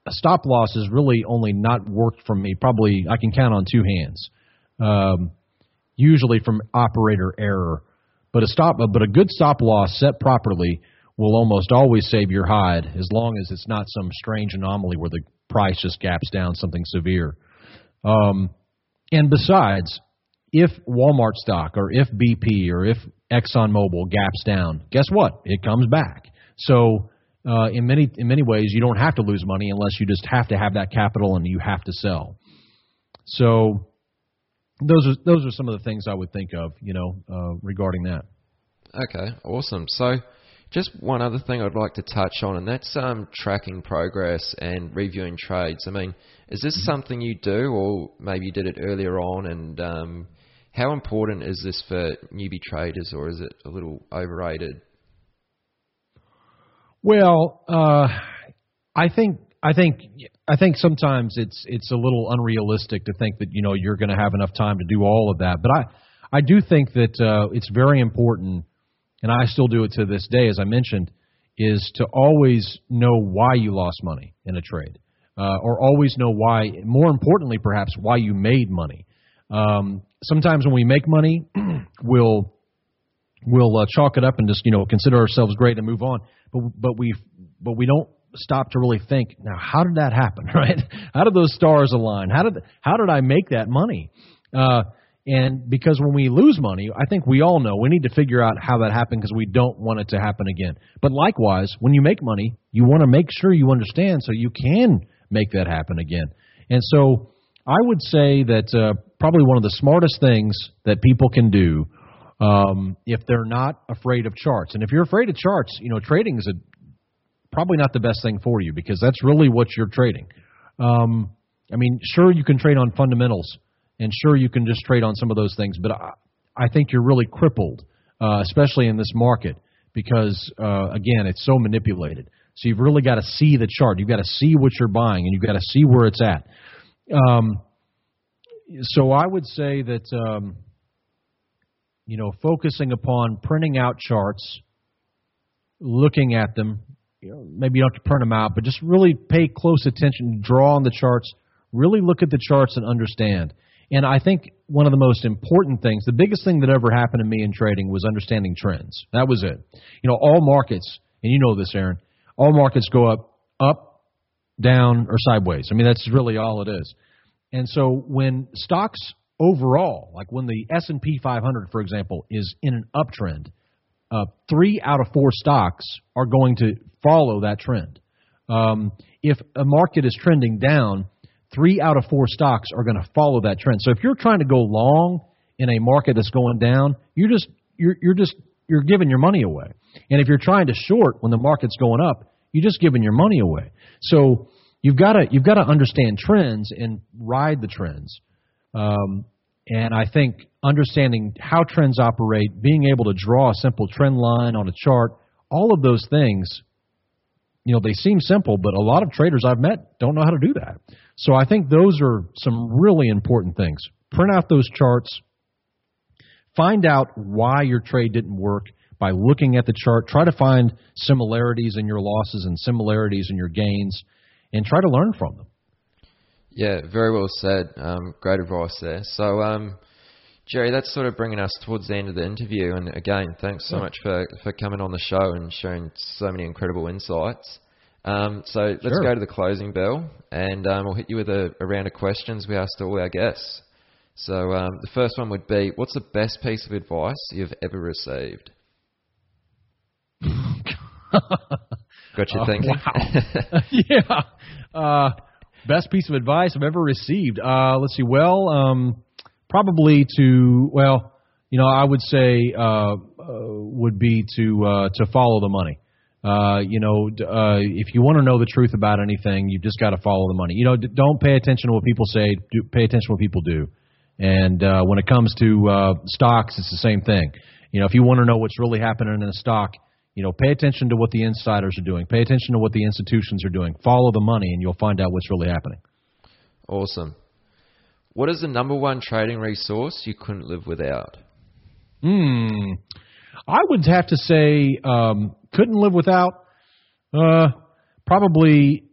a stop loss has really only not worked for me. Probably I can count on two hands. Um, usually from operator error, but a stop but a good stop loss set properly will almost always save your hide as long as it's not some strange anomaly where the price just gaps down something severe. Um, and besides, if Walmart stock or if BP or if ExxonMobil gaps down, guess what? It comes back. So uh, in many in many ways, you don't have to lose money unless you just have to have that capital and you have to sell. So those are those are some of the things I would think of, you know, uh, regarding that. Okay, awesome. So just one other thing I'd like to touch on, and that's um, tracking progress and reviewing trades. I mean, is this mm-hmm. something you do, or maybe you did it earlier on? And um, how important is this for newbie traders, or is it a little overrated? Well, uh, I think I think I think sometimes it's it's a little unrealistic to think that you know you're going to have enough time to do all of that. But I I do think that uh, it's very important, and I still do it to this day, as I mentioned, is to always know why you lost money in a trade, uh, or always know why. More importantly, perhaps why you made money. Um, sometimes when we make money, we'll we'll uh, chalk it up and just you know consider ourselves great and move on. But but we but we don't stop to really think. Now, how did that happen? Right? How did those stars align? How did how did I make that money? Uh, and because when we lose money, I think we all know we need to figure out how that happened because we don't want it to happen again. But likewise, when you make money, you want to make sure you understand so you can make that happen again. And so I would say that uh, probably one of the smartest things that people can do um, if they're not afraid of charts. And if you're afraid of charts, you know, trading is a, probably not the best thing for you because that's really what you're trading. Um, I mean, sure, you can trade on fundamentals, and sure, you can just trade on some of those things, but I, I think you're really crippled, uh, especially in this market, because, uh, again, it's so manipulated. So you've really got to see the chart. You've got to see what you're buying, and you've got to see where it's at. Um, so I would say that um, you know, focusing upon printing out charts, looking at them. You know, maybe you don't have to print them out, but just really pay close attention, draw on the charts, really look at the charts and understand. And I think one of the most important things, the biggest thing that ever happened to me in trading was understanding trends. That was it. You know, all markets, and you know this, Aaron, all markets go up, up, down, or sideways. I mean, that's really all it is. And so when stocks overall, like when the S&P 500, for example, is in an uptrend, uh, three out of four stocks are going to follow that trend. Um, if a market is trending down, three out of four stocks are going to follow that trend. So if you're trying to go long in a market that's going down, you're just you're, you're just you're giving your money away. And if you're trying to short when the market's going up, you're just giving your money away. So you've got to you've got to understand trends and ride the trends. Um, and I think understanding how trends operate, being able to draw a simple trend line on a chart, all of those things, you know, they seem simple, but a lot of traders I've met don't know how to do that. So I think those are some really important things. Print out those charts, find out why your trade didn't work by looking at the chart, try to find similarities in your losses and similarities in your gains, and try to learn from them. Yeah, very well said. Um, great advice there. So, um, Jerry, that's sort of bringing us towards the end of the interview. And again, thanks so yeah. much for, for coming on the show and sharing so many incredible insights. Um, so let's sure. go to the closing bell, and um, we'll hit you with a, a, round of questions we asked all our guests. So um, the first one would be, what's the best piece of advice you've ever received? Got you uh, thinking? Wow. yeah. Uh, Best piece of advice I've ever received. Uh, let's see. Well, um, probably to well, you know, I would say uh, uh, would be to uh, to follow the money. Uh, you know, uh, if you want to know the truth about anything, you've just got to follow the money. You know, d- don't pay attention to what people say. Do, pay attention to what people do. And uh, when it comes to uh, stocks, it's the same thing. You know, if you want to know what's really happening in a stock, you know, pay attention to what the insiders are doing. Pay attention to what the institutions are doing. Follow the money, and you'll find out what's really happening. Awesome. What is the number one trading resource you couldn't live without? Hmm. I would have to say um, couldn't live without uh, probably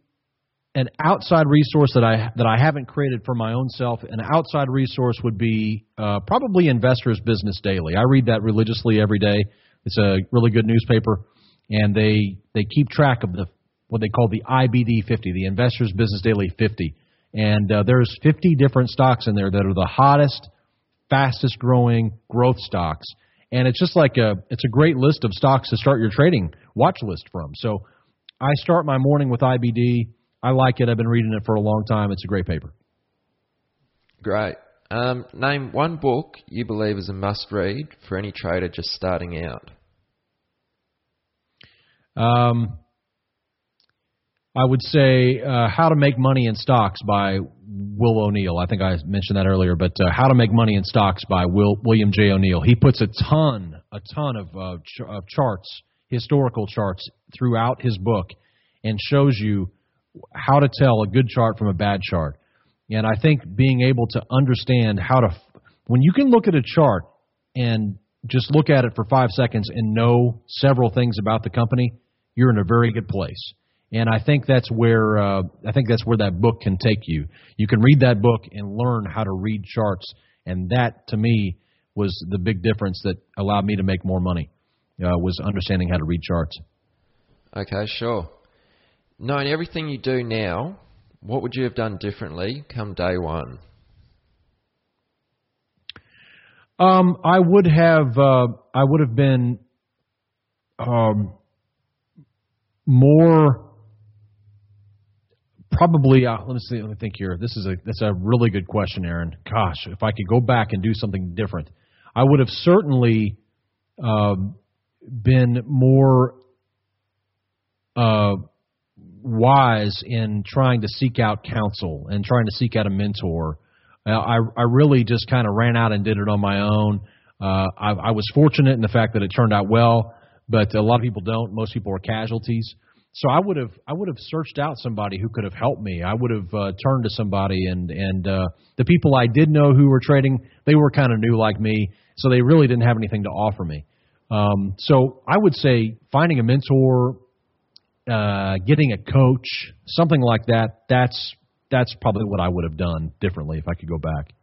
an outside resource that I that I haven't created for my own self. An outside resource would be uh, probably Investors Business Daily. I read that religiously every day. It's a really good newspaper, and they they keep track of the what they call the IBD 50, the Investors Business Daily 50, and uh, there's 50 different stocks in there that are the hottest, fastest growing growth stocks. And it's just like a it's a great list of stocks to start your trading watch list from. So I start my morning with IBD. I like it. I've been reading it for a long time. It's a great paper. Great. Um, name one book you believe is a must read for any trader just starting out. Um, I would say uh, How to Make Money in Stocks by Will O'Neil. I think I mentioned that earlier, but uh, How to Make Money in Stocks by Will, William J. O'Neil. He puts a ton, a ton of, uh, ch- of charts, historical charts, throughout his book, and shows you how to tell a good chart from a bad chart. And I think being able to understand how to, when you can look at a chart and just look at it for five seconds and know several things about the company, you're in a very good place. And I think that's where uh, I think that's where that book can take you. You can read that book and learn how to read charts, and that to me was the big difference that allowed me to make more money. Uh, was understanding how to read charts. Okay, sure. Knowing everything you do now, what would you have done differently come day one? Um, I would have uh, I would have been um, more probably. Uh, let me see. Let me think here. This is a that's a really good question, Aaron. Gosh, if I could go back and do something different, I would have certainly um, been more uh, wise in trying to seek out counsel and trying to seek out a mentor. Uh, I I really just kind of ran out and did it on my own. Uh, I, I was fortunate in the fact that it turned out well, but a lot of people don't. Most people are casualties. So I would have I would have searched out somebody who could have helped me. I would have uh, turned to somebody, and and uh, the people I did know who were trading, they were kind of new like me, so they really didn't have anything to offer me. Um, so I would say finding a mentor, uh, getting a coach, something like that. That's that's probably what I would have done differently if I could go back.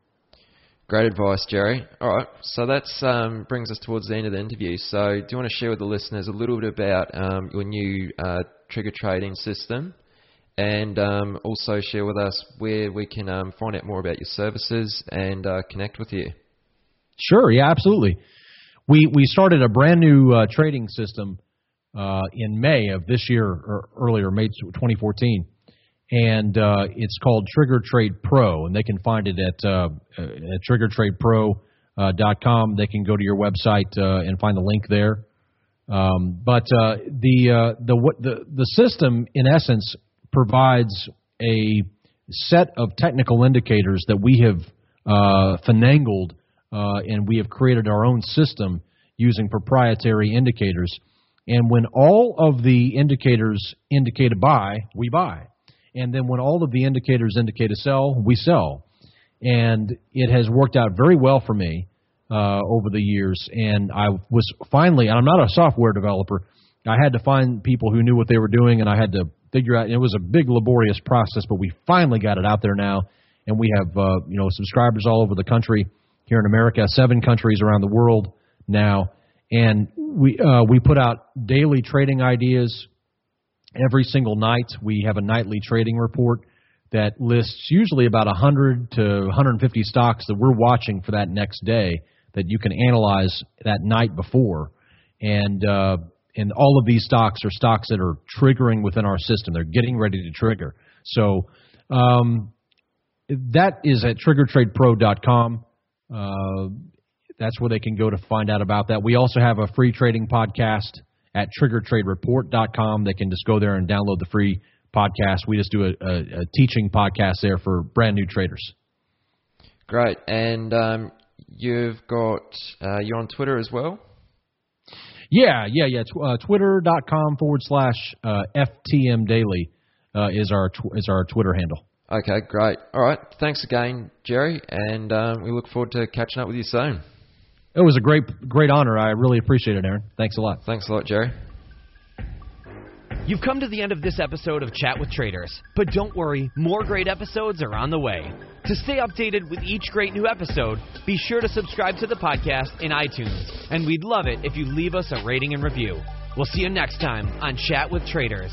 Great advice, Jerry. All right, so that um, brings us towards the end of the interview. So, do you want to share with the listeners a little bit about um, your new uh, trigger trading system, and um, also share with us where we can um, find out more about your services and uh, connect with you? Sure, yeah, absolutely. We we started a brand new uh, trading system uh, in May of this year or earlier, May 2014, and uh, it's called Trigger Trade Pro, and they can find it at, uh, at triggertradepro.com. They can go to your website uh, and find the link there. Um, but uh, the uh, the the the system in essence provides a set of technical indicators that we have uh, finagled uh, and we have created our own system using proprietary indicators. And when all of the indicators indicate a buy, we buy. And then when all of the indicators indicate a sell, we sell. And it has worked out very well for me uh, over the years. And I was finally, and I'm not a software developer, I had to find people who knew what they were doing, and I had to figure out. It was a big, laborious process, but we finally got it out there now, and we have uh, you know subscribers all over the country here in America, seven countries around the world now, and we uh, we put out daily trading ideas every single night. We have a nightly trading report that lists usually about 100 to 150 stocks that we're watching for that next day that you can analyze that night before, and uh, and all of these stocks are stocks that are triggering within our system. They're getting ready to trigger. So um, that is at triggertradepro.com. Uh, that's where they can go to find out about that. We also have a free trading podcast at triggertradereport.com. They can just go there and download the free podcast. We just do a, a, a teaching podcast there for brand new traders. Great. And um, you've got, uh, you're on Twitter as well? Yeah, yeah, yeah. Tw- uh, Twitter.com forward slash uh, FTM Daily uh, is our tw- is our Twitter handle. Okay, great. All right. Thanks again, Jerry, and um, we look forward to catching up with you soon. It was a great great honor. I really appreciate it, Aaron. Thanks a lot. Thanks a lot, Jerry. You've come to the end of this episode of Chat with Traders, but don't worry, more great episodes are on the way. To stay updated with each great new episode, be sure to subscribe to the podcast in iTunes, and we'd love it if you leave us a rating and review. We'll see you next time on Chat with Traders.